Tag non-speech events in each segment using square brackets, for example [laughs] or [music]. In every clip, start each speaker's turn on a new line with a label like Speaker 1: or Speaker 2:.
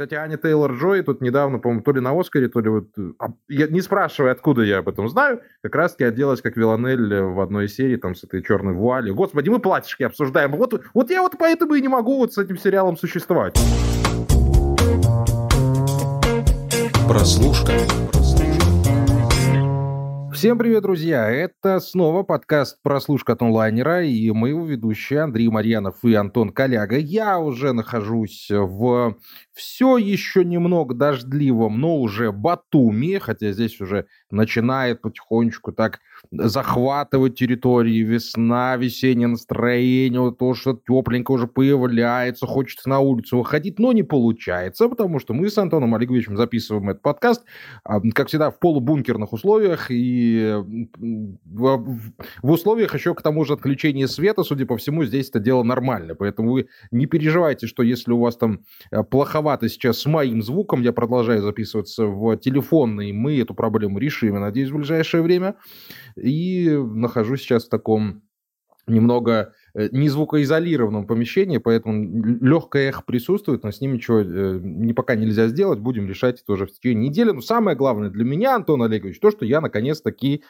Speaker 1: Кстати, Аня Тейлор-Джой тут недавно, по-моему, то ли на Оскаре, то ли вот... А, я, не спрашивай, откуда я об этом знаю, как раз-таки оделась как Виланель в одной серии, там, с этой черной вуалью. Господи, мы платьишки обсуждаем. Вот, вот я вот поэтому и не могу вот с этим сериалом существовать.
Speaker 2: Прослушка.
Speaker 1: Всем привет, друзья! Это снова подкаст «Прослушка от онлайнера» и мы его ведущие Андрей Марьянов и Антон Коляга. Я уже нахожусь в все еще немного дождливом, но уже Батуми, хотя здесь уже начинает потихонечку так захватывать территории, весна, весеннее настроение, вот то, что тепленько уже появляется, хочется на улицу выходить, но не получается, потому что мы с Антоном Олеговичем записываем этот подкаст, а, как всегда, в полубункерных условиях и в, в условиях еще к тому же отключения света, судя по всему, здесь это дело нормально, поэтому вы не переживайте, что если у вас там э, плоховато сейчас с моим звуком, я продолжаю записываться в телефонный, мы эту проблему решим, я надеюсь, в ближайшее время. И нахожусь сейчас в таком немного э, не звукоизолированном помещении, поэтому легкое эхо присутствует, но с ним ничего э, не, пока нельзя сделать, будем решать это уже в течение недели. Но самое главное для меня, Антон Олегович, то, что я наконец-таки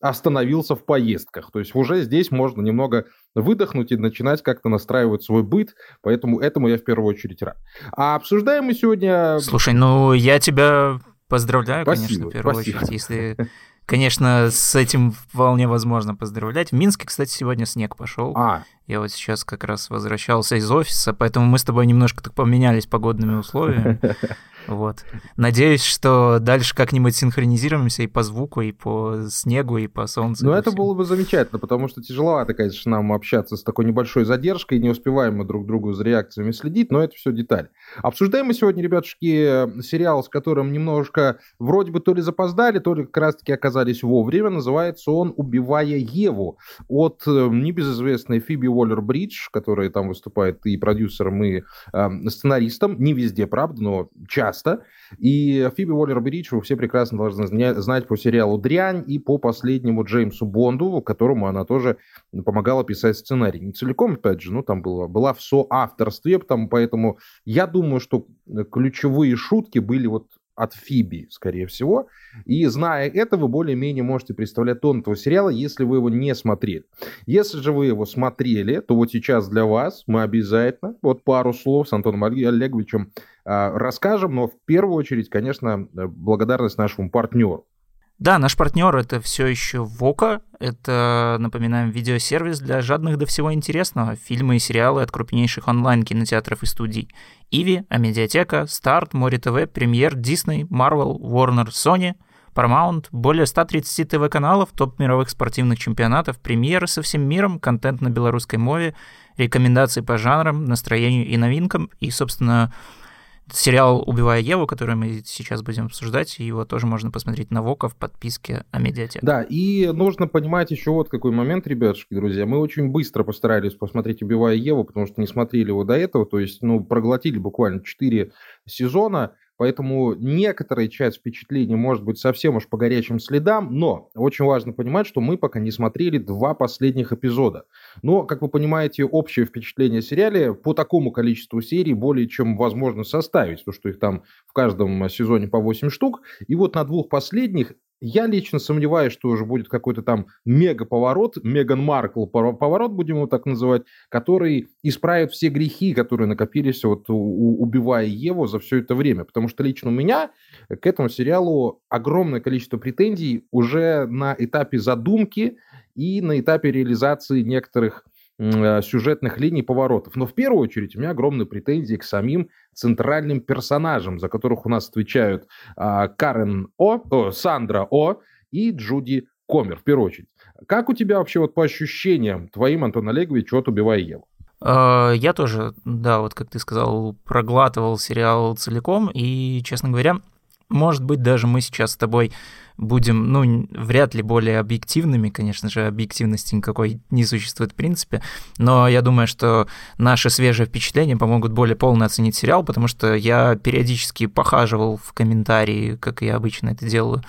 Speaker 1: остановился в поездках. То есть уже здесь можно немного выдохнуть и начинать как-то настраивать свой быт, поэтому этому я в первую очередь рад. А обсуждаем мы сегодня...
Speaker 3: Слушай, ну я тебя поздравляю,
Speaker 1: спасибо,
Speaker 3: конечно, в первую
Speaker 1: спасибо.
Speaker 3: очередь, если [laughs] Конечно, с этим вполне возможно поздравлять. В Минске, кстати, сегодня снег пошел.
Speaker 1: А.
Speaker 3: Я вот сейчас как раз возвращался из офиса, поэтому мы с тобой немножко так поменялись погодными условиями. [laughs] Вот. Надеюсь, что дальше как-нибудь синхронизируемся и по звуку, и по снегу, и по солнцу.
Speaker 1: Ну, это всему. было бы замечательно, потому что тяжеловато, конечно, нам общаться с такой небольшой задержкой, не успеваем мы друг другу за реакциями следить, но это все деталь. Обсуждаем мы сегодня, ребятушки, сериал, с которым немножко вроде бы то ли запоздали, то ли как раз-таки оказались вовремя. Называется он «Убивая Еву» от э, небезызвестной Фиби Уоллер-Бридж, которая там выступает и продюсером, и э, сценаристом. Не везде, правда, но часто. И Фиби Уоллер-Бридж вы все прекрасно должны знать по сериалу «Дрянь» и по последнему Джеймсу Бонду, которому она тоже помогала писать сценарий. Не целиком, опять же, ну, там было, была в соавторстве, потому, поэтому я думаю, что ключевые шутки были вот от Фиби, скорее всего. И зная это, вы более-менее можете представлять тон этого сериала, если вы его не смотрели. Если же вы его смотрели, то вот сейчас для вас мы обязательно вот пару слов с Антоном Олеговичем а, расскажем, но в первую очередь, конечно, благодарность нашему партнеру.
Speaker 3: Да, наш партнер это все еще Вока. Это, напоминаем, видеосервис для жадных до всего интересного. Фильмы и сериалы от крупнейших онлайн-кинотеатров и студий. Иви, Амедиатека, Старт, Море ТВ, Премьер, Дисней, Марвел, Warner, Sony, Paramount, более 130 ТВ-каналов, топ мировых спортивных чемпионатов, премьеры со всем миром, контент на белорусской мове, рекомендации по жанрам, настроению и новинкам, и, собственно, сериал «Убивая Еву», который мы сейчас будем обсуждать, его тоже можно посмотреть на Вока в подписке о медиатеке.
Speaker 1: Да, и нужно понимать еще вот какой момент, ребятушки, друзья. Мы очень быстро постарались посмотреть «Убивая Еву», потому что не смотрели его до этого, то есть, ну, проглотили буквально 4 сезона, Поэтому некоторая часть впечатлений может быть совсем уж по горячим следам, но очень важно понимать, что мы пока не смотрели два последних эпизода. Но, как вы понимаете, общее впечатление о сериале по такому количеству серий более чем возможно составить, потому что их там в каждом сезоне по 8 штук. И вот на двух последних я лично сомневаюсь, что уже будет какой-то там мега-поворот, Меган Маркл поворот, будем его так называть, который исправит все грехи, которые накопились, вот, убивая Еву за все это время. Потому что лично у меня к этому сериалу огромное количество претензий уже на этапе задумки и на этапе реализации некоторых сюжетных линий поворотов. Но в первую очередь у меня огромные претензии к самим центральным персонажам, за которых у нас отвечают а, Карен О, о, Сандра О и Джуди Комер, в первую очередь. Как у тебя вообще вот по ощущениям твоим, Антон Олегович, от «Убивая Еву»?
Speaker 3: А, я тоже, да, вот как ты сказал, проглатывал сериал целиком, и, честно говоря, может быть, даже мы сейчас с тобой будем, ну, вряд ли более объективными, конечно же, объективности никакой не существует в принципе, но я думаю, что наши свежие впечатления помогут более полно оценить сериал, потому что я периодически похаживал в комментарии, как я обычно это делаю,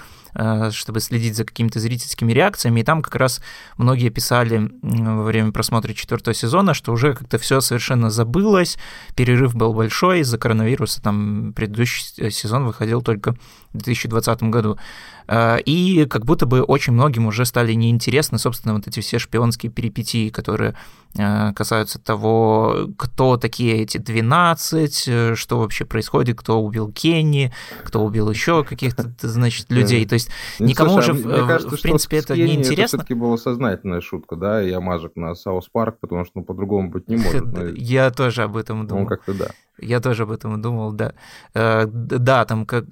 Speaker 3: чтобы следить за какими-то зрительскими реакциями. И там как раз многие писали во время просмотра четвертого сезона, что уже как-то все совершенно забылось, перерыв был большой из-за коронавируса, там предыдущий сезон выходил только в 2020 году. Э, и как будто бы очень многим уже стали неинтересны, собственно, вот эти все шпионские перипетии, которые э, касаются того, кто такие эти 12, э, что вообще происходит, кто убил Кенни, кто убил еще каких-то, значит, людей. То есть ну, никому Слушай, уже, мне кажется, в принципе, это неинтересно. Это
Speaker 1: все-таки была сознательная шутка, да, и омажек на South Park, потому что ну, по-другому быть не может. [laughs]
Speaker 3: Я тоже об этом думал.
Speaker 1: Ну, как-то да.
Speaker 3: Я тоже об этом думал, да. Э, да, там как,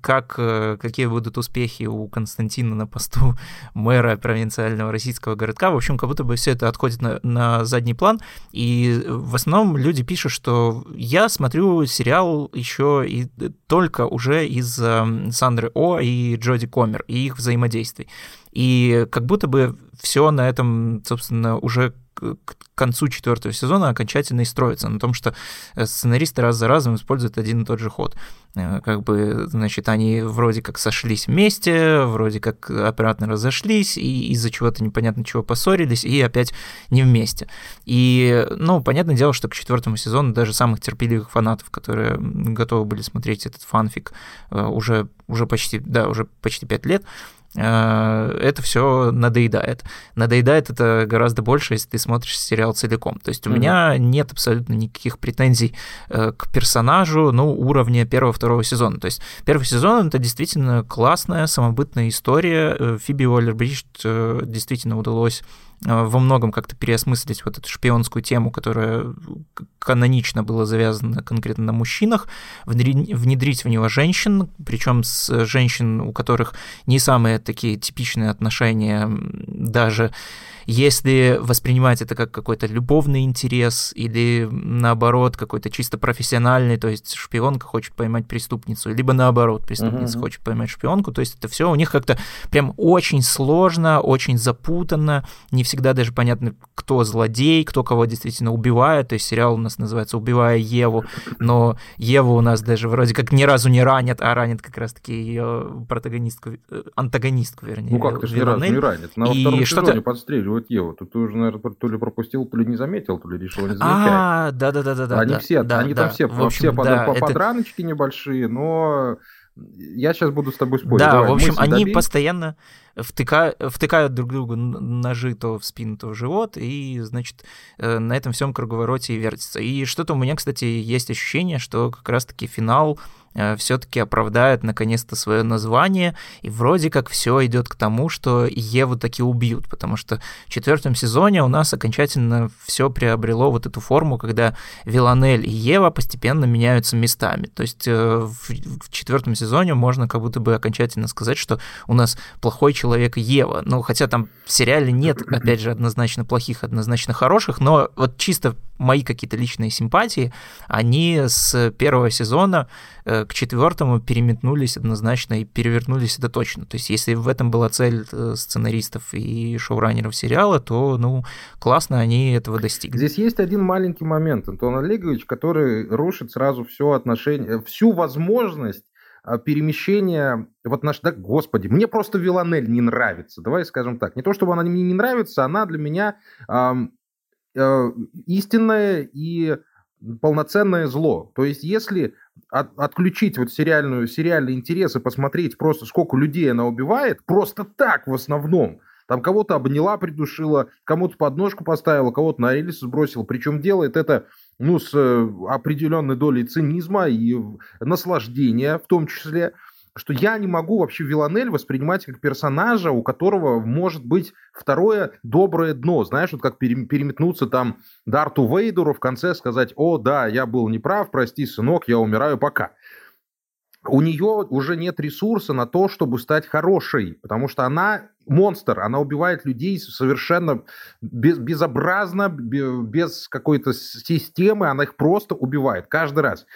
Speaker 3: как, э, какие будут успехи у Константина на посту [laughs] мэра провинциального российского городка. В общем, как будто бы все это отходит на, на задний план. И в основном люди пишут, что я смотрю сериал еще и только уже из эм, Сандры О и Джоди Комер и их взаимодействий. И как будто бы все на этом, собственно, уже к концу четвертого сезона окончательно и строится на том, что э, сценаристы раз за разом используют один и тот же ход. Э, как бы, значит, они вроде как сошлись вместе, вроде как обратно разошлись, и из-за чего-то непонятно чего поссорились, и опять не вместе. И, ну, понятное дело, что к четвертому сезону даже самых терпеливых фанатов, которые готовы были смотреть этот фанфик э, уже, уже почти, да, уже почти пять лет, это все надоедает. Надоедает это гораздо больше, если ты смотришь сериал целиком. То есть у mm-hmm. меня нет абсолютно никаких претензий э, к персонажу, ну, уровня первого-второго сезона. То есть первый сезон — это действительно классная, самобытная история. Э, Фиби Уоллер-Бридж действительно удалось Э, во многом как-то переосмыслить вот эту шпионскую тему, которая канонично была завязана конкретно на мужчинах, внедрить в него женщин, причем с женщин, у которых не самые такие типичные отношения, даже если воспринимать это как какой-то любовный интерес или наоборот какой-то чисто профессиональный, то есть шпионка хочет поймать преступницу, либо наоборот преступница uh-huh. хочет поймать шпионку, то есть это все у них как-то прям очень сложно, очень запутанно, не всегда даже понятно, кто злодей, кто кого действительно убивает, то есть сериал у нас называется «Убивая Еву», но Еву у нас даже вроде как ни разу не ранят, а ранят как раз-таки ее протагонистку, э, антагонистку, вернее.
Speaker 1: Ну как, ты же ни разу не ранит, на и втором сезоне подстреливают вот Еву. Тут ты уже, наверное, то ли пропустил, то ли не заметил, то ли решил не замечать.
Speaker 3: А, да-да-да-да.
Speaker 1: Они
Speaker 3: да,
Speaker 1: все,
Speaker 3: да,
Speaker 1: они там все, все подраночки небольшие, но я сейчас буду с тобой спорить.
Speaker 3: Да,
Speaker 1: Давай,
Speaker 3: в общем, они
Speaker 1: добей.
Speaker 3: постоянно втыка, втыкают друг другу ножи то в спину, то в живот, и, значит, э, на этом всем круговороте и вертится. И что-то у меня, кстати, есть ощущение, что как раз-таки финал все-таки оправдает наконец-то свое название, и вроде как все идет к тому, что Еву таки убьют, потому что в четвертом сезоне у нас окончательно все приобрело вот эту форму, когда Виланель и Ева постепенно меняются местами. То есть э, в четвертом сезоне можно как будто бы окончательно сказать, что у нас плохой человек Ева. Ну, хотя там в сериале нет, опять же, однозначно плохих, однозначно хороших, но вот чисто мои какие-то личные симпатии, они с первого сезона э, к четвертому переметнулись однозначно и перевернулись это точно. То есть если в этом была цель э, сценаристов и шоураннеров сериала, то, ну, классно они этого достигли.
Speaker 1: Здесь есть один маленький момент, Антон Олегович, который рушит сразу все отношение, всю возможность а, перемещения вот наш, да, господи, мне просто Виланель не нравится, давай скажем так. Не то, чтобы она мне не нравится, она для меня Э, истинное и полноценное зло. То есть, если от, отключить вот сериальную, сериальный интерес и посмотреть просто, сколько людей она убивает, просто так в основном, там кого-то обняла, придушила, кому-то подножку поставила, кого-то на рельсы сбросила. Причем делает это ну, с э, определенной долей цинизма и наслаждения в том числе что я не могу вообще Виланель воспринимать как персонажа, у которого может быть второе доброе дно. Знаешь, вот как переметнуться там Дарту Вейдеру в конце сказать, о, да, я был неправ, прости, сынок, я умираю пока. У нее уже нет ресурса на то, чтобы стать хорошей, потому что она монстр, она убивает людей совершенно без, безобразно, без какой-то системы, она их просто убивает каждый раз.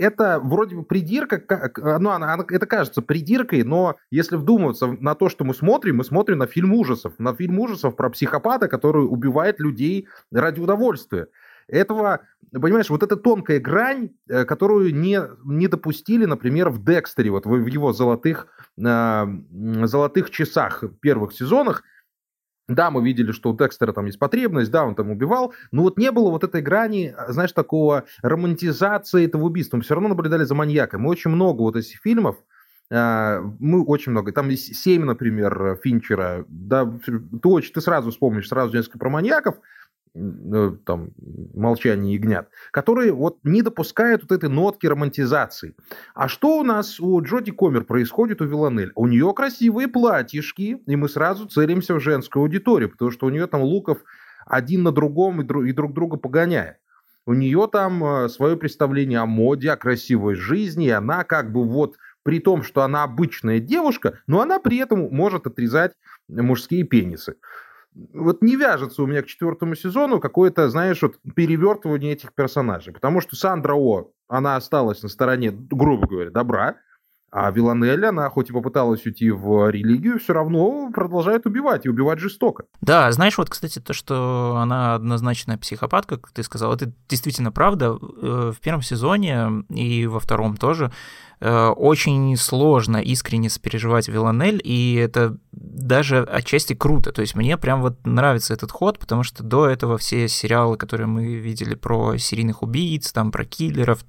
Speaker 1: Это вроде бы придирка, ну, она, она, это кажется придиркой, но если вдуматься на то, что мы смотрим, мы смотрим на фильм ужасов, на фильм ужасов про психопата, который убивает людей ради удовольствия. Этого, понимаешь, вот эта тонкая грань, э, которую не, не допустили, например, в Декстере, вот в его золотых, э, золотых часах первых сезонах, да, мы видели, что у Декстера там есть потребность, да, он там убивал, но вот не было вот этой грани, знаешь, такого романтизации этого убийства. Мы все равно наблюдали за маньяком. Мы очень много вот этих фильмов, э, мы очень много. Там есть семь, например, Финчера. Да, ты, очень, ты сразу вспомнишь сразу несколько про маньяков, там, молчание ягнят, которые вот не допускают вот этой нотки романтизации. А что у нас у Джоди Комер происходит у Виланель? У нее красивые платьишки, и мы сразу целимся в женскую аудиторию, потому что у нее там луков один на другом и, друг, и друг друга погоняет. У нее там э, свое представление о моде, о красивой жизни, и она как бы вот при том, что она обычная девушка, но она при этом может отрезать мужские пенисы вот не вяжется у меня к четвертому сезону какое-то, знаешь, вот перевертывание этих персонажей. Потому что Сандра О, она осталась на стороне, грубо говоря, добра, а Виланелли, она хоть и попыталась уйти в религию, все равно продолжает убивать, и убивать жестоко.
Speaker 3: Да, знаешь, вот, кстати, то, что она однозначная психопатка, как ты сказал, это действительно правда. Э, в первом сезоне и во втором тоже очень сложно искренне сопереживать Виланель, и это даже отчасти круто. То есть мне прям вот нравится этот ход, потому что до этого все сериалы, которые мы видели про серийных убийц, там про киллеров,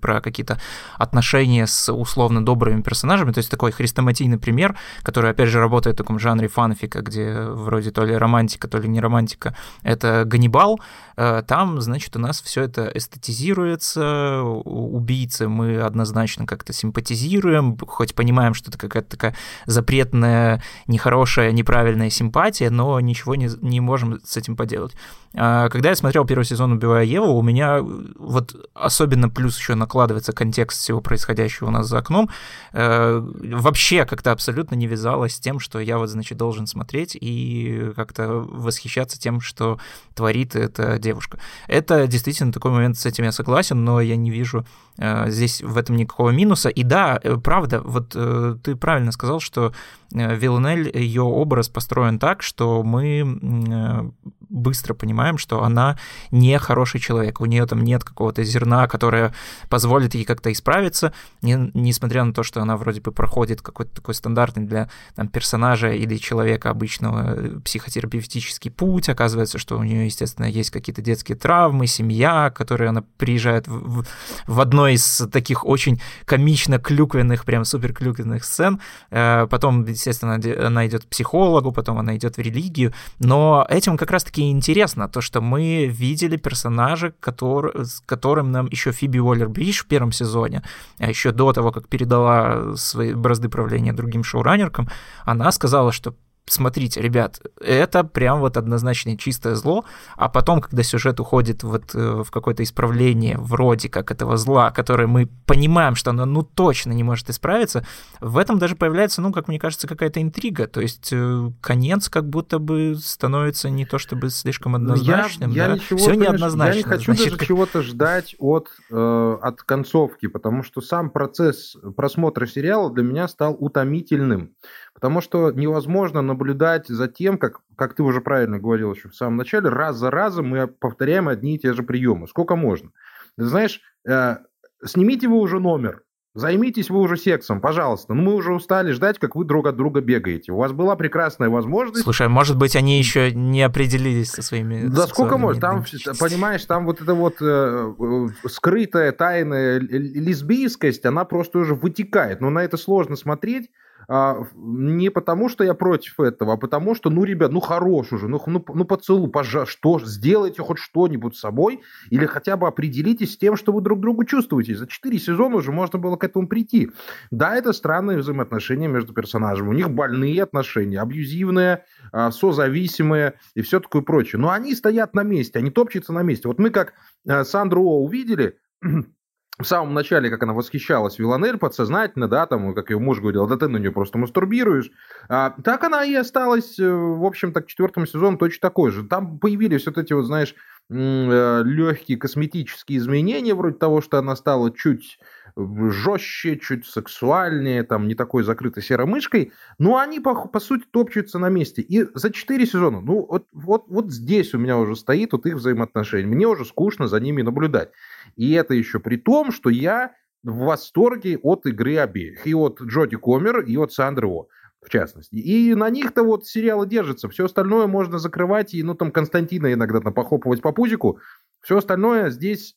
Speaker 3: про какие-то отношения с условно добрыми персонажами, то есть такой хрестоматийный пример, который, опять же, работает в таком жанре фанфика, где вроде то ли романтика, то ли не романтика, это Ганнибал, э, там, значит, у нас все это эстетизируется, убийцы мы однозначно как-то симпатизируем, хоть понимаем, что это какая-то такая запретная, нехорошая, неправильная симпатия, но ничего не, не можем с этим поделать. А, когда я смотрел первый сезон «Убивая Еву», у меня вот особенно плюс еще накладывается контекст всего происходящего у нас за окном, э, вообще как-то абсолютно не вязалось с тем, что я вот, значит, должен смотреть и как-то восхищаться тем, что творит эта девушка. Это действительно такой момент, с этим я согласен, но я не вижу э, здесь в этом никакого минуса. И да, э, правда, вот ты правильно сказал, что Виланель, ее образ построен так, что мы быстро понимаем, что она не хороший человек. У нее там нет какого-то зерна, которое позволит ей как-то исправиться, не, несмотря на то, что она вроде бы проходит какой-то такой стандартный для там, персонажа или человека обычного э, психотерапевтический путь. Оказывается, что у нее, естественно, есть какие-то детские травмы, семья, которые она приезжает в, в, в одной из таких очень комично клюквенных, прям супер клюквенных сцен. Э, потом, естественно, она идет к психологу, потом она идет в религию. Но этим как раз-таки довольно-таки интересно, то, что мы видели персонажа, который, с которым нам еще Фиби Уоллер-Бридж в первом сезоне, а еще до того, как передала свои бразды правления другим шоураннеркам, она сказала, что смотрите, ребят, это прям вот однозначно чистое зло, а потом, когда сюжет уходит вот э, в какое-то исправление вроде как этого зла, которое мы понимаем, что оно ну точно не может исправиться, в этом даже появляется, ну, как мне кажется, какая-то интрига, то есть э, конец как будто бы становится не то чтобы слишком ну, однозначным,
Speaker 1: я,
Speaker 3: да?
Speaker 1: я ничего, Все неоднозначно. Я не хочу значит, даже как... чего-то ждать от, э, от концовки, потому что сам процесс просмотра сериала для меня стал утомительным. Потому что невозможно наблюдать за тем, как, как ты уже правильно говорил еще в самом начале, раз за разом мы повторяем одни и те же приемы. Сколько можно? Ты знаешь, э, снимите вы уже номер, Займитесь вы уже сексом, пожалуйста. Ну, мы уже устали ждать, как вы друг от друга бегаете. У вас была прекрасная возможность.
Speaker 3: Слушай, может быть, они еще не определились со своими...
Speaker 1: Да сколько можно? Там, понимаешь, там вот эта вот э, э, скрытая, тайная лесбийскость, она просто уже вытекает. Но на это сложно смотреть, а, не потому, что я против этого, а потому, что, ну, ребят, ну, хорош уже, ну, ну, ну поцелуй, пожалуйста, что, сделайте хоть что-нибудь с собой, или хотя бы определитесь с тем, что вы друг другу чувствуете. За четыре сезона уже можно было к этому прийти. Да, это странные взаимоотношения между персонажами, у них больные отношения, абьюзивные, а, созависимые и все такое прочее. Но они стоят на месте, они топчутся на месте. Вот мы как а, Сандру О увидели, [clears throat] в самом начале, как она восхищалась Виланель подсознательно, да, там, как ее муж говорил, да ты на нее просто мастурбируешь. А, так она и осталась, э, в общем-то, к четвертому сезону точно такой же. Там появились вот эти вот, знаешь, э, легкие косметические изменения, вроде того, что она стала чуть жестче, чуть сексуальнее, там, не такой закрытой серой мышкой, но они, по, по сути, топчутся на месте. И за четыре сезона, ну, вот, вот, вот здесь у меня уже стоит вот их взаимоотношения. Мне уже скучно за ними наблюдать. И это еще при том, что я в восторге от игры обеих. И от Джоди Комер, и от Сандры О в частности. И на них-то вот сериалы держатся. Все остальное можно закрывать, и, ну, там, Константина иногда там похлопывать по пузику. Все остальное здесь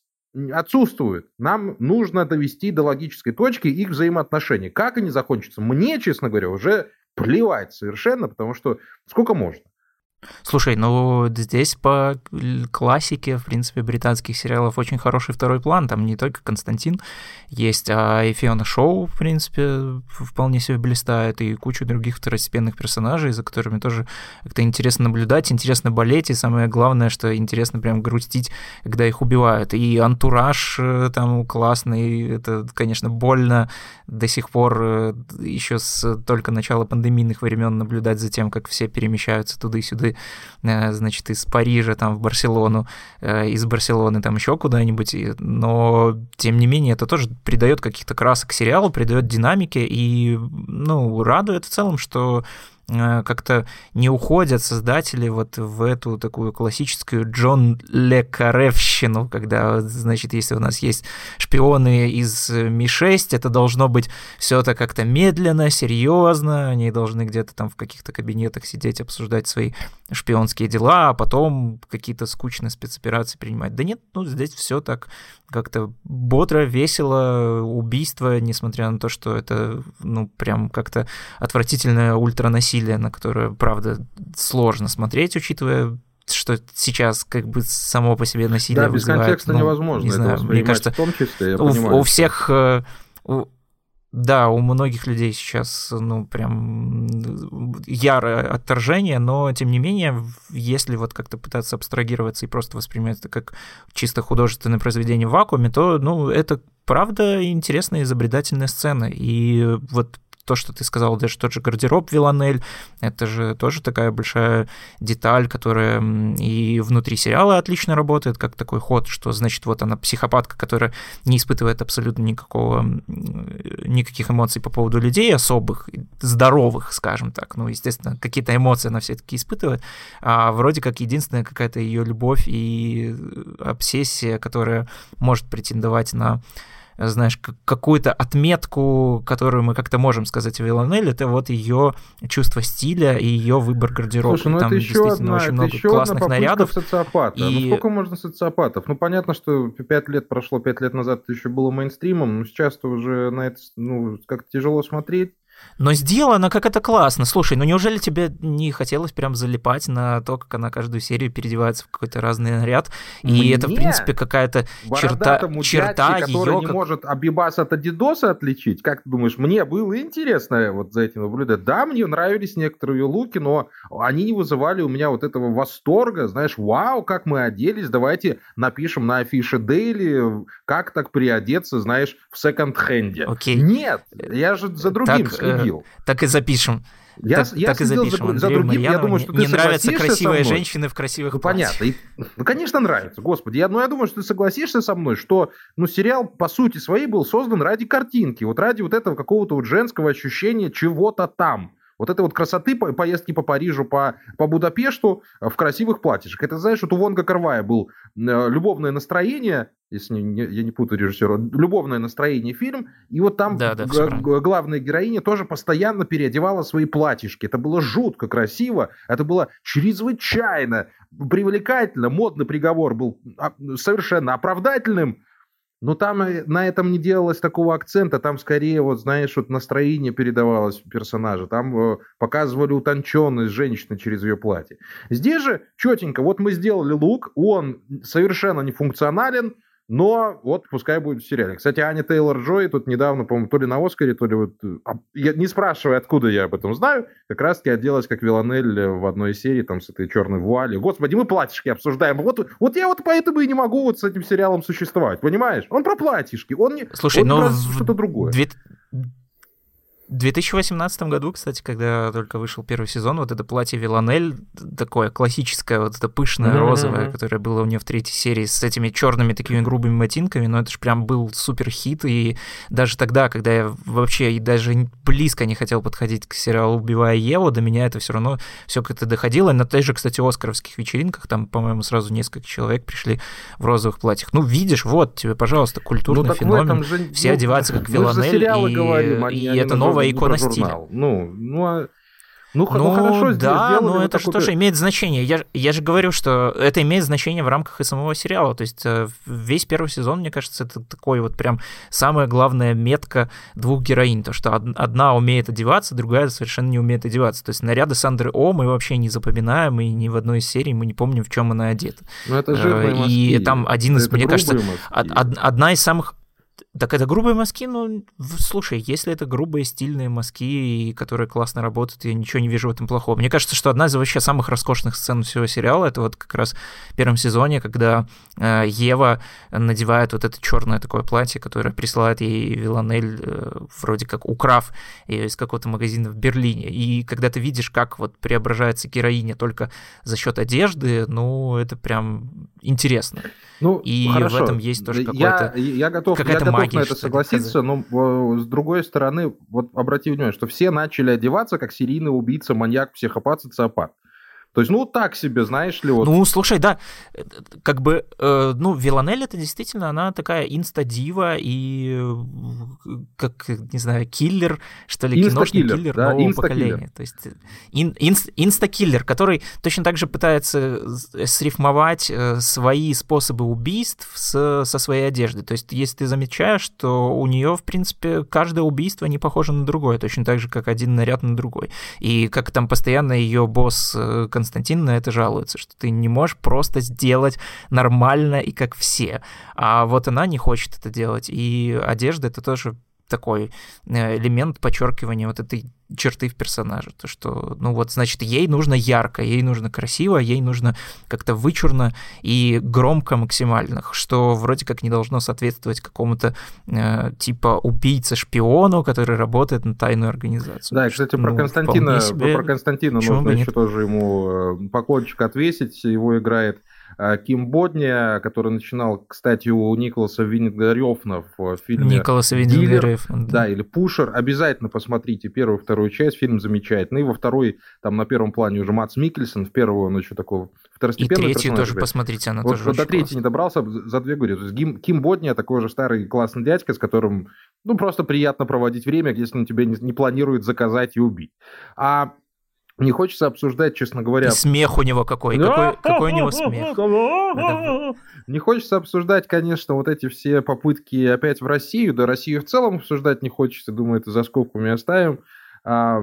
Speaker 1: отсутствует. Нам нужно довести до логической точки их взаимоотношений. Как они закончатся? Мне, честно говоря, уже плевать совершенно, потому что сколько можно.
Speaker 3: Слушай, ну здесь по классике, в принципе, британских сериалов очень хороший второй план. Там не только Константин есть, а и Фиона Шоу, в принципе, вполне себе блистает, и куча других второстепенных персонажей, за которыми тоже как-то интересно наблюдать, интересно болеть, и самое главное, что интересно прям грустить, когда их убивают. И антураж э, там классный, это, конечно, больно до сих пор э, еще с только начала пандемийных времен наблюдать за тем, как все перемещаются туда и сюда Э, значит, из Парижа там в Барселону, э, из Барселоны там еще куда-нибудь, но тем не менее это тоже придает каких-то красок сериалу, придает динамики и, ну, радует в целом, что как-то не уходят создатели вот в эту такую классическую Джон Ле Каревщину, когда, значит, если у нас есть шпионы из Ми-6, это должно быть все это как-то медленно, серьезно, они должны где-то там в каких-то кабинетах сидеть, обсуждать свои шпионские дела, а потом какие-то скучные спецоперации принимать. Да нет, ну здесь все так как-то бодро, весело, убийство, несмотря на то, что это, ну, прям как-то отвратительное ультранасилие, на которое, правда, сложно смотреть, учитывая что сейчас как бы само по себе насилие
Speaker 1: да, без
Speaker 3: вызывает,
Speaker 1: контекста
Speaker 3: ну,
Speaker 1: невозможно
Speaker 3: не знаю, мне кажется, в том числе, я у, понимаю, у всех э, у, да, у многих людей сейчас, ну, прям ярое отторжение, но, тем не менее, если вот как-то пытаться абстрагироваться и просто воспринимать это как чисто художественное произведение в вакууме, то, ну, это правда интересная изобретательная сцена. И вот то, что ты сказал, даже тот же гардероб Виланель, это же тоже такая большая деталь, которая и внутри сериала отлично работает, как такой ход, что значит вот она психопатка, которая не испытывает абсолютно никакого, никаких эмоций по поводу людей особых, здоровых, скажем так. Ну, естественно, какие-то эмоции она все-таки испытывает, а вроде как единственная какая-то ее любовь и обсессия, которая может претендовать на знаешь, какую-то отметку, которую мы как-то можем сказать о Виланель, это вот ее чувство стиля и ее выбор гардероба.
Speaker 1: Слушай, ну
Speaker 3: Там
Speaker 1: это
Speaker 3: действительно
Speaker 1: одна,
Speaker 3: очень
Speaker 1: это
Speaker 3: много
Speaker 1: еще
Speaker 3: классных
Speaker 1: одна
Speaker 3: нарядов.
Speaker 1: социопата. Ну, и... Ну сколько можно социопатов? Ну понятно, что пять лет прошло, пять лет назад это еще было мейнстримом, но сейчас-то уже на это ну, как-то тяжело смотреть.
Speaker 3: Но сделано как это классно. Слушай, ну неужели тебе не хотелось прям залипать на то, как она каждую серию переодевается в какой-то разный наряд? И Мне? это, в принципе, какая-то черта, черта
Speaker 1: дядьке, который
Speaker 3: ее...
Speaker 1: не
Speaker 3: как...
Speaker 1: может Абибас от Адидоса отличить? Как ты думаешь, мне было интересно вот за этим наблюдать? Да, мне нравились некоторые ее луки, но они не вызывали у меня вот этого восторга, знаешь, вау, как мы оделись, давайте напишем на афише Дейли, как так приодеться, знаешь, в секонд-хенде.
Speaker 3: Окей.
Speaker 1: Нет, я же за другим так, следил.
Speaker 3: Э, так и запишем.
Speaker 1: Я,
Speaker 3: так,
Speaker 1: я
Speaker 3: так и запишем.
Speaker 1: За, за другим, я думаю, что
Speaker 3: не,
Speaker 1: ты
Speaker 3: не нравятся красивые женщины в красивых
Speaker 1: Ну, понятно. И, ну, конечно, нравится, господи. Я, ну, я думаю, что ты согласишься со мной, что ну, сериал, по сути своей, был создан ради картинки, вот ради вот этого какого-то вот женского ощущения чего-то там. Вот это вот красоты поездки по Парижу, по, по Будапешту в красивых платьишках. Это, знаешь, вот у Вонга Карвая был э, любовное настроение, если не, не, я не путаю режиссера, любовное настроение фильм, и вот там
Speaker 3: да, да,
Speaker 1: главная героиня тоже постоянно переодевала свои платьишки. Это было жутко красиво, это было чрезвычайно привлекательно, модный приговор был а, совершенно оправдательным, но там на этом не делалось такого акцента, там скорее, вот знаешь, вот настроение передавалось персонажа, там э, показывали утонченность женщины через ее платье. Здесь же четенько, вот мы сделали лук, он совершенно не функционален, но вот пускай будет в сериале. Кстати, Аня Тейлор-Джой тут недавно, по-моему, то ли на Оскаре, то ли вот... А, я, не спрашивай, откуда я об этом знаю, как раз-таки оделась как Виланель в одной серии, там, с этой черной вуалью. Господи, мы платьишки обсуждаем. Вот, вот я вот поэтому и не могу вот с этим сериалом существовать, понимаешь? Он про платьишки, он не,
Speaker 3: Слушай,
Speaker 1: он
Speaker 3: но
Speaker 1: не что-то другое.
Speaker 3: 2018 году, кстати, когда только вышел первый сезон, вот это платье Виланель, такое классическое, вот это пышное, mm-hmm. розовое, которое было у нее в третьей серии, с этими черными такими грубыми ботинками, но это же прям был супер хит, и даже тогда, когда я вообще даже близко не хотел подходить к сериалу «Убивая Еву», до меня это все равно все как-то доходило. На той же, кстати, оскаровских вечеринках, там, по-моему, сразу несколько человек пришли в розовых платьях. Ну, видишь, вот тебе, пожалуйста, культурный ну, феномен. Же, все ну, одеваются как Виланель, и, говорим, и, и это новая икона стиля.
Speaker 1: Ну, ну, а
Speaker 3: ну, ну, ну хорошо, да, но это же тоже имеет значение. Я, я же говорю, что это имеет значение в рамках и самого сериала. То есть э, весь первый сезон, мне кажется, это такой вот прям самая главная метка двух героинь. То, что одна умеет одеваться, другая совершенно не умеет одеваться. То есть наряды Сандры О мы вообще не запоминаем, и ни в одной из серий мы не помним, в чем она одета.
Speaker 1: Ну, это жирные э,
Speaker 3: И там один из, это мне кажется, од, одна из самых так это грубые мазки, ну, слушай, если это грубые стильные мазки, которые классно работают, я ничего не вижу в этом плохого. Мне кажется, что одна из вообще самых роскошных сцен всего сериала, это вот как раз в первом сезоне, когда э, Ева надевает вот это черное такое платье, которое присылает ей Виланель, э, вроде как украв ее из какого-то магазина в Берлине. И когда ты видишь, как вот преображается героиня только за счет одежды, ну, это прям интересно. Ну, и хорошо. в этом есть тоже какой-то
Speaker 1: я, я готов, какая-то я готов на это согласиться, но с другой стороны, вот обрати внимание, что все начали одеваться как серийный убийца, маньяк, психопат, социопат. То есть, ну, так себе, знаешь ли, вот.
Speaker 3: Ну, слушай, да, э, как бы, э, ну, Вилланель это действительно, она такая инстадива и, э, как, не знаю, киллер, что ли, киношный киллер да, нового поколения. То есть, ин, инст, инстакиллер, который точно так же пытается срифмовать э, свои способы убийств с, со своей одеждой. То есть, если ты замечаешь, что у нее, в принципе, каждое убийство не похоже на другое, точно так же, как один наряд на другой. И как там постоянно ее босс Константин на это жалуется, что ты не можешь просто сделать нормально и как все. А вот она не хочет это делать. И одежда — это тоже такой э, элемент подчеркивания вот этой черты в персонаже. То, что, ну вот, значит, ей нужно ярко, ей нужно красиво, ей нужно как-то вычурно и громко максимально, что вроде как не должно соответствовать какому-то э, типа убийце-шпиону, который работает на тайную организацию.
Speaker 1: Да, и, кстати, про ну, Константина, себе... про Константина нужно еще тоже ему э, поклончик отвесить. Его играет а, Ким Бодни, который начинал, кстати, у Николаса Виннигарёфна в фильме
Speaker 3: Николаса Виннигарёфна,
Speaker 1: да. да, или Пушер. Обязательно посмотрите первую и вторую часть, фильм замечательный. И во второй, там на первом плане уже Мац Микельсон, в первую он еще такой второстепенный
Speaker 3: И третью тоже посмотрите, она вот, тоже
Speaker 1: вот до третьей не добрался, за две говорю. То есть Ким, Ким Бодни такой же старый классный дядька, с которым, ну, просто приятно проводить время, если он тебя не, не планирует заказать и убить. А не хочется обсуждать, честно говоря. И
Speaker 3: смех у него какой, какой, какой у него смех.
Speaker 1: Не хочется обсуждать, конечно, вот эти все попытки опять в Россию, да Россию в целом обсуждать не хочется, думаю, это за скобками оставим. А,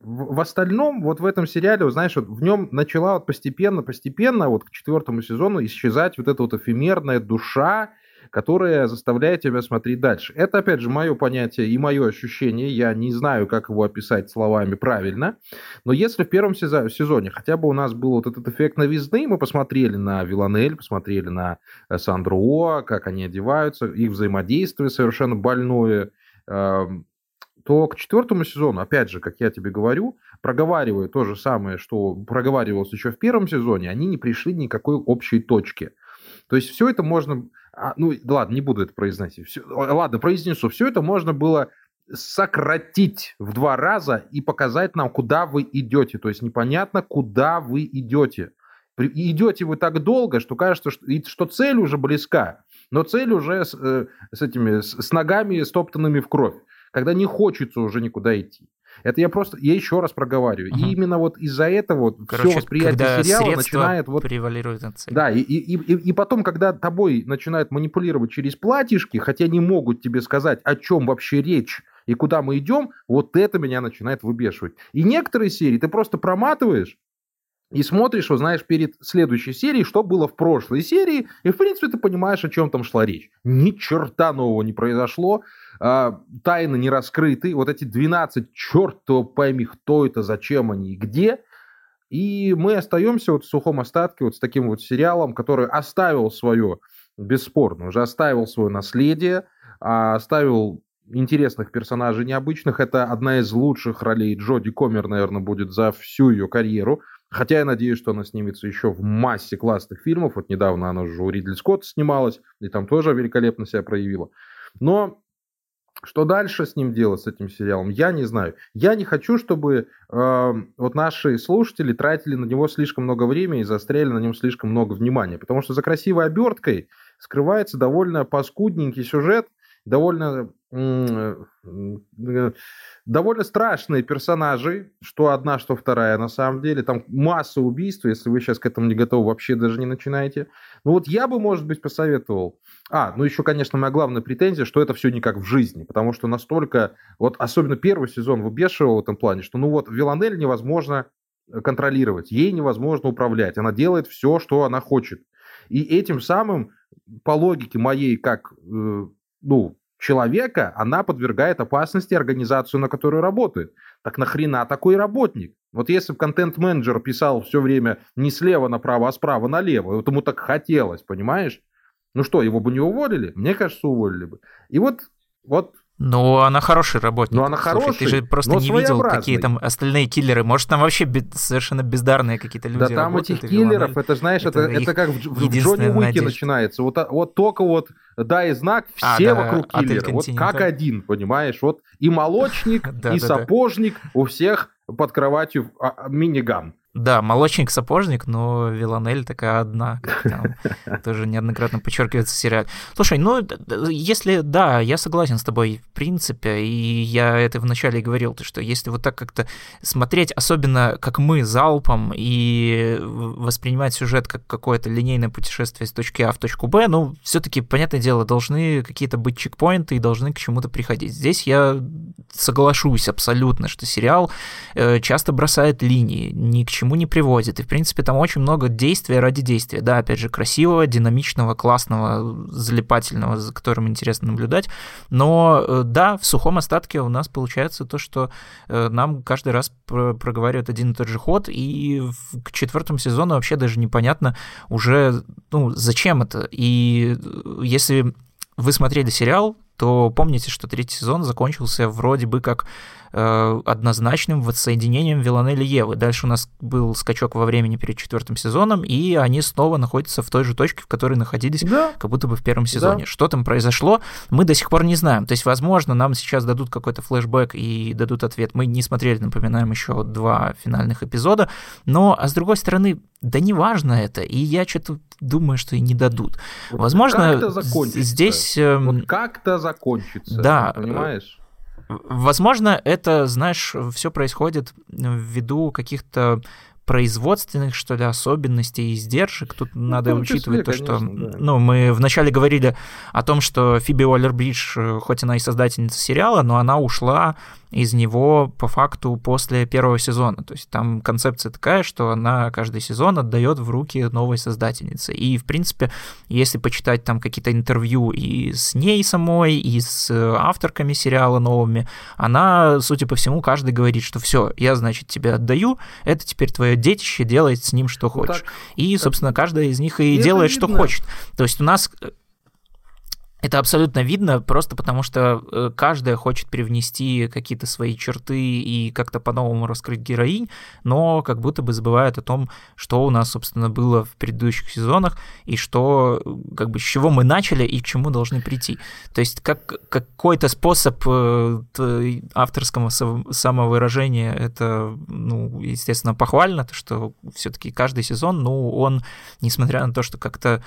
Speaker 1: в остальном, вот в этом сериале, знаешь, вот в нем начала вот постепенно, постепенно, вот к четвертому сезону исчезать вот эта вот эфемерная душа, которая заставляет тебя смотреть дальше. Это, опять же, мое понятие и мое ощущение. Я не знаю, как его описать словами правильно. Но если в первом сезоне хотя бы у нас был вот этот эффект новизны, мы посмотрели на Виланель, посмотрели на э, Сандру как они одеваются, их взаимодействие совершенно больное, эм, то к четвертому сезону, опять же, как я тебе говорю, проговаривая то же самое, что проговаривалось еще в первом сезоне, они не пришли ни никакой общей точки. То есть все это можно а, ну, ладно, не буду это произносить. Все, ладно, произнесу. Все это можно было сократить в два раза и показать нам, куда вы идете. То есть непонятно, куда вы идете. И идете вы так долго, что кажется, что, что цель уже близка, но цель уже с, э, с этими с ногами стоптанными в кровь, когда не хочется уже никуда идти. Это я просто, я еще раз проговариваю. Угу. И именно вот из-за этого вот Короче, все восприятие сериала начинает вот...
Speaker 3: превалирует над целью.
Speaker 1: Да, и, и, и, и потом, когда тобой начинают манипулировать через платьишки, хотя не могут тебе сказать, о чем вообще речь, и куда мы идем, вот это меня начинает выбешивать. И некоторые серии ты просто проматываешь, и смотришь, знаешь, перед следующей серией, что было в прошлой серии, и, в принципе, ты понимаешь, о чем там шла речь. Ни черта нового не произошло, а, тайны не раскрыты, вот эти 12, черт его пойми, кто это, зачем они и где, и мы остаемся вот в сухом остатке вот с таким вот сериалом, который оставил свое, бесспорно, уже оставил свое наследие, а оставил интересных персонажей необычных. Это одна из лучших ролей Джоди Комер, наверное, будет за всю ее карьеру. Хотя я надеюсь, что она снимется еще в массе классных фильмов. Вот недавно она уже у Ридли Скотта снималась, и там тоже великолепно себя проявила. Но что дальше с ним делать, с этим сериалом, я не знаю. Я не хочу, чтобы э, вот наши слушатели тратили на него слишком много времени и застряли на нем слишком много внимания. Потому что за красивой оберткой скрывается довольно паскудненький сюжет, довольно, э, довольно страшные персонажи, что одна, что вторая на самом деле. Там масса убийств, если вы сейчас к этому не готовы, вообще даже не начинаете. Ну вот я бы, может быть, посоветовал. А, ну еще, конечно, моя главная претензия, что это все не как в жизни, потому что настолько, вот особенно первый сезон выбешивал в этом плане, что ну вот Виланель невозможно контролировать, ей невозможно управлять, она делает все, что она хочет. И этим самым, по логике моей, как э, ну, человека, она подвергает опасности организацию, на которую работает. Так нахрена такой работник? Вот если бы контент-менеджер писал все время не слева направо, а справа налево, вот ему так хотелось, понимаешь? Ну что, его бы не уволили? Мне кажется, уволили бы. И вот, вот
Speaker 3: ну, она хороший работник.
Speaker 1: Ну, она хороший,
Speaker 3: Слушай, ты же просто не видел, какие там остальные киллеры. Может, там вообще бе- совершенно бездарные какие-то люди
Speaker 1: Да там
Speaker 3: работают,
Speaker 1: этих киллеров, это, знаешь, это, это, это как в, в Джонни Уике начинается. Вот, вот только вот дай знак, а, все а, да, вокруг киллера. Вот как один, понимаешь? Вот и молочник, [laughs] и сапожник, у всех под кроватью а, миниган.
Speaker 3: Да, молочник-сапожник, но Виланель такая одна, как там [laughs] тоже неоднократно подчеркивается в сериале. Слушай, ну, если, да, я согласен с тобой в принципе, и я это вначале и говорил, то, что если вот так как-то смотреть, особенно как мы, залпом, и воспринимать сюжет как какое-то линейное путешествие с точки А в точку Б, ну, все таки понятное дело, должны какие-то быть чекпоинты и должны к чему-то приходить. Здесь я соглашусь абсолютно, что сериал э, часто бросает линии, ни к чему чему не приводит. И, в принципе, там очень много действия ради действия. Да, опять же, красивого, динамичного, классного, залипательного, за которым интересно наблюдать. Но, э, да, в сухом остатке у нас получается то, что э, нам каждый раз проговаривают один и тот же ход, и к четвертому сезону вообще даже непонятно уже, ну, зачем это. И э, если вы смотрели сериал, то помните, что третий сезон закончился вроде бы как Э, однозначным воссоединением Виланелли и Евы. Дальше у нас был скачок во времени перед четвертым сезоном, и они снова находятся в той же точке, в которой находились да. как будто бы в первом сезоне. Да. Что там произошло, мы до сих пор не знаем. То есть, возможно, нам сейчас дадут какой-то флешбэк и дадут ответ. Мы не смотрели, напоминаем, еще два финальных эпизода, но, а с другой стороны, да не важно это, и я что-то думаю, что и не дадут. Вот Возможно, здесь...
Speaker 1: Эм, вот как-то закончится, да, понимаешь?
Speaker 3: Возможно, это, знаешь, все происходит ввиду каких-то производственных, что ли, особенностей и издержек. Тут ну, надо учитывать числе, то, конечно, что... Да. Ну, мы вначале говорили о том, что Фиби Уоллер-Бридж, э, хоть она и создательница сериала, но она ушла из него по факту после первого сезона. То есть там концепция такая, что она каждый сезон отдает в руки новой создательницы. И, в принципе, если почитать там какие-то интервью и с ней самой, и с авторками сериала новыми, она, судя по всему, каждый говорит, что все, я, значит, тебе отдаю, это теперь твое детище, делает с ним, что хочешь. Ну, так, и, собственно, каждая из них и, и делает, что хочет. То есть у нас это абсолютно видно, просто потому что э, каждая хочет привнести какие-то свои черты и как-то по-новому раскрыть героинь, но как будто бы забывает о том, что у нас, собственно, было в предыдущих сезонах, и что, как бы, с чего мы начали и к чему должны прийти. То есть как, какой-то способ э, авторского самовыражения, это, ну, естественно, похвально, то, что все-таки каждый сезон, ну, он, несмотря на то, что как-то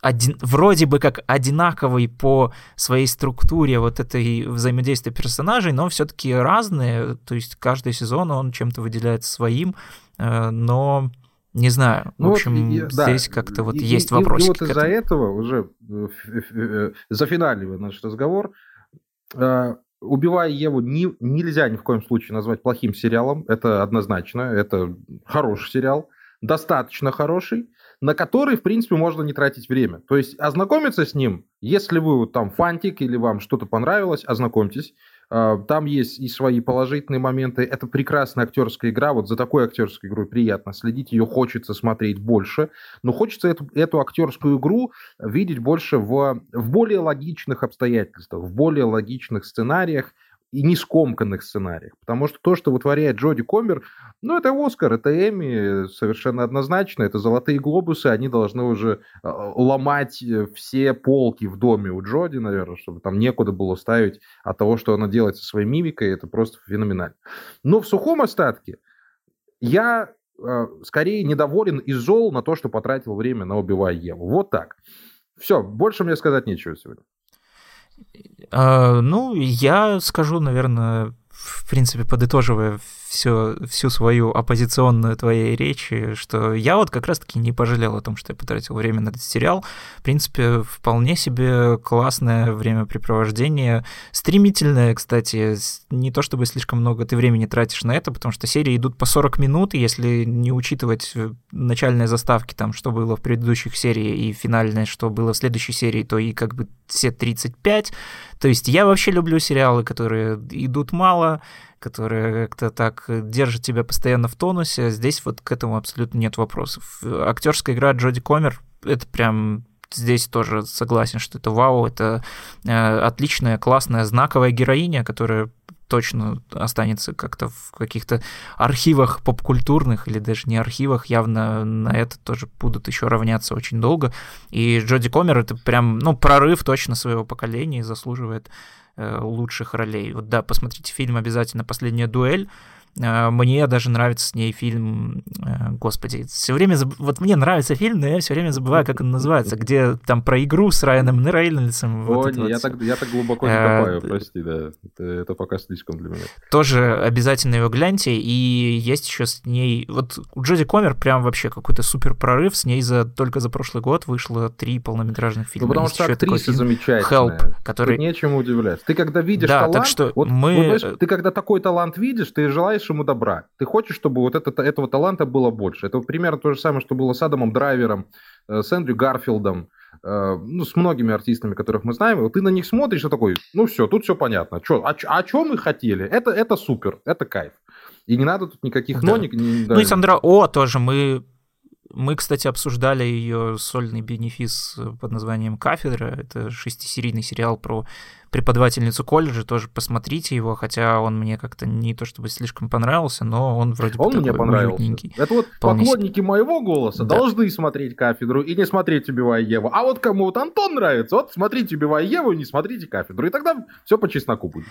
Speaker 3: один, вроде бы как одинаковый по своей структуре вот этой взаимодействия персонажей, но все-таки разные, то есть каждый сезон он чем-то выделяется своим, э, но не знаю, ну в общем, вот, здесь да, как-то вот и, есть вопросы. И,
Speaker 1: и вот из-за этого уже э, э, зафиналивая наш разговор, «Убивая Еву» не, нельзя ни в коем случае назвать плохим сериалом, это однозначно, это хороший сериал, достаточно хороший, на который, в принципе, можно не тратить время. То есть ознакомиться с ним, если вы там фантик или вам что-то понравилось, ознакомьтесь. А, там есть и свои положительные моменты. Это прекрасная актерская игра. Вот за такой актерской игрой приятно следить. Ее хочется смотреть больше. Но хочется эту, эту актерскую игру видеть больше в, в более логичных обстоятельствах, в более логичных сценариях и не скомканных сценариях. Потому что то, что вытворяет Джоди Комер, ну, это Оскар, это Эми, совершенно однозначно, это золотые глобусы, они должны уже э, ломать э, все полки в доме у Джоди, наверное, чтобы там некуда было ставить от того, что она делает со своей мимикой, это просто феноменально. Но в сухом остатке я э, скорее недоволен и зол на то, что потратил время на «Убивая Еву». Вот так. Все, больше мне сказать нечего сегодня.
Speaker 3: А, ну, я скажу, наверное, в принципе, подытоживая все, всю свою оппозиционную твоей речи, что я вот как раз-таки не пожалел о том, что я потратил время на этот сериал. В принципе, вполне себе классное времяпрепровождение. Стремительное, кстати, не то чтобы слишком много ты времени тратишь на это, потому что серии идут по 40 минут, если не учитывать э, начальные заставки, там, что было в предыдущих сериях, и финальное, что было в следующей серии, то и как бы все 35. То есть я вообще люблю сериалы, которые идут мало, которая как-то так держит тебя постоянно в тонусе. Здесь вот к этому абсолютно нет вопросов. Актерская игра Джоди Комер — это прям здесь тоже согласен, что это вау, это э, отличная, классная, знаковая героиня, которая точно останется как-то в каких-то архивах попкультурных или даже не архивах, явно на это тоже будут еще равняться очень долго. И Джоди Комер это прям, ну, прорыв точно своего поколения и заслуживает лучших ролей. Вот да, посмотрите фильм обязательно «Последняя дуэль». Э, мне даже нравится с ней фильм, э, господи, все время, заб... вот мне нравится фильм, но я все время забываю, как он называется, где там про игру с Райаном Рейнольдсом.
Speaker 1: О, вот не, я, так, я так глубоко не копаю, а, прости, да, это, это пока слишком для меня.
Speaker 3: Тоже обязательно его гляньте, и есть еще с ней, вот у Джоди Комер прям вообще какой-то супер прорыв, с ней за только за прошлый год вышло три полнометражных фильма.
Speaker 1: Ну, потому есть что актриса замечательная. Help,
Speaker 3: который...
Speaker 1: Тут нечему удивляться. Ты когда видишь да, талант, так что вот, мы... вот, знаешь, ты когда такой талант видишь, ты желаешь желаешь ему добра. Ты хочешь, чтобы вот это, этого таланта было больше. Это примерно то же самое, что было с Адамом Драйвером, э, с Эндрю Гарфилдом, э, ну, с многими артистами, которых мы знаем. Вот ты на них смотришь и такой, ну все, тут все понятно. Чё, а, а что мы хотели? Это, это супер, это кайф. И не надо тут никаких да. ноник.
Speaker 3: Не, да. Ну и Сандра О тоже мы мы, кстати, обсуждали ее сольный бенефис под названием «Кафедра». Это шестисерийный сериал про преподавательницу колледжа, тоже посмотрите его, хотя он мне как-то не то чтобы слишком понравился, но он вроде
Speaker 1: бы Он мне понравился. Уютненький. Это вот Вполне поклонники моего голоса да. должны смотреть кафедру и не смотреть «Убивая Еву». А вот кому вот Антон нравится, вот смотрите «Убивая Еву» и не смотрите кафедру. И тогда все по чесноку будет.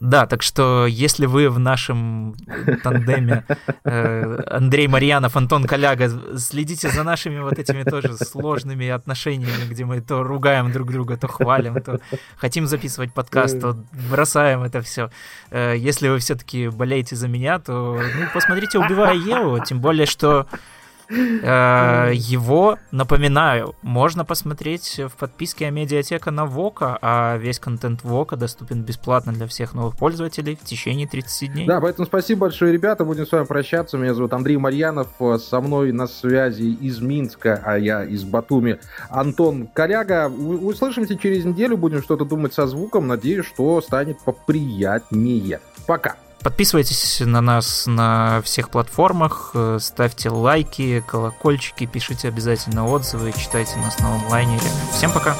Speaker 3: Да, так что если вы в нашем тандеме э, Андрей Марьянов, Антон Коляга, следите за нашими вот этими тоже сложными отношениями, где мы то ругаем друг друга, то хвалим, то хотим записывать подкаст, то бросаем это все. Э, если вы все-таки болеете за меня, то ну, посмотрите «Убивая Еву», тем более, что его, напоминаю, можно посмотреть в подписке Амедиатека на Вока, а весь контент Вока доступен бесплатно для всех новых пользователей в течение 30 дней.
Speaker 1: Да, поэтому спасибо большое, ребята. Будем с вами прощаться. Меня зовут Андрей Марьянов. Со мной на связи из Минска, а я из Батуми. Антон Коряга. Услышимся через неделю. Будем что-то думать со звуком. Надеюсь, что станет поприятнее. Пока.
Speaker 3: Подписывайтесь на нас на всех платформах, э, ставьте лайки, колокольчики, пишите обязательно отзывы, читайте нас на онлайнере. Всем пока!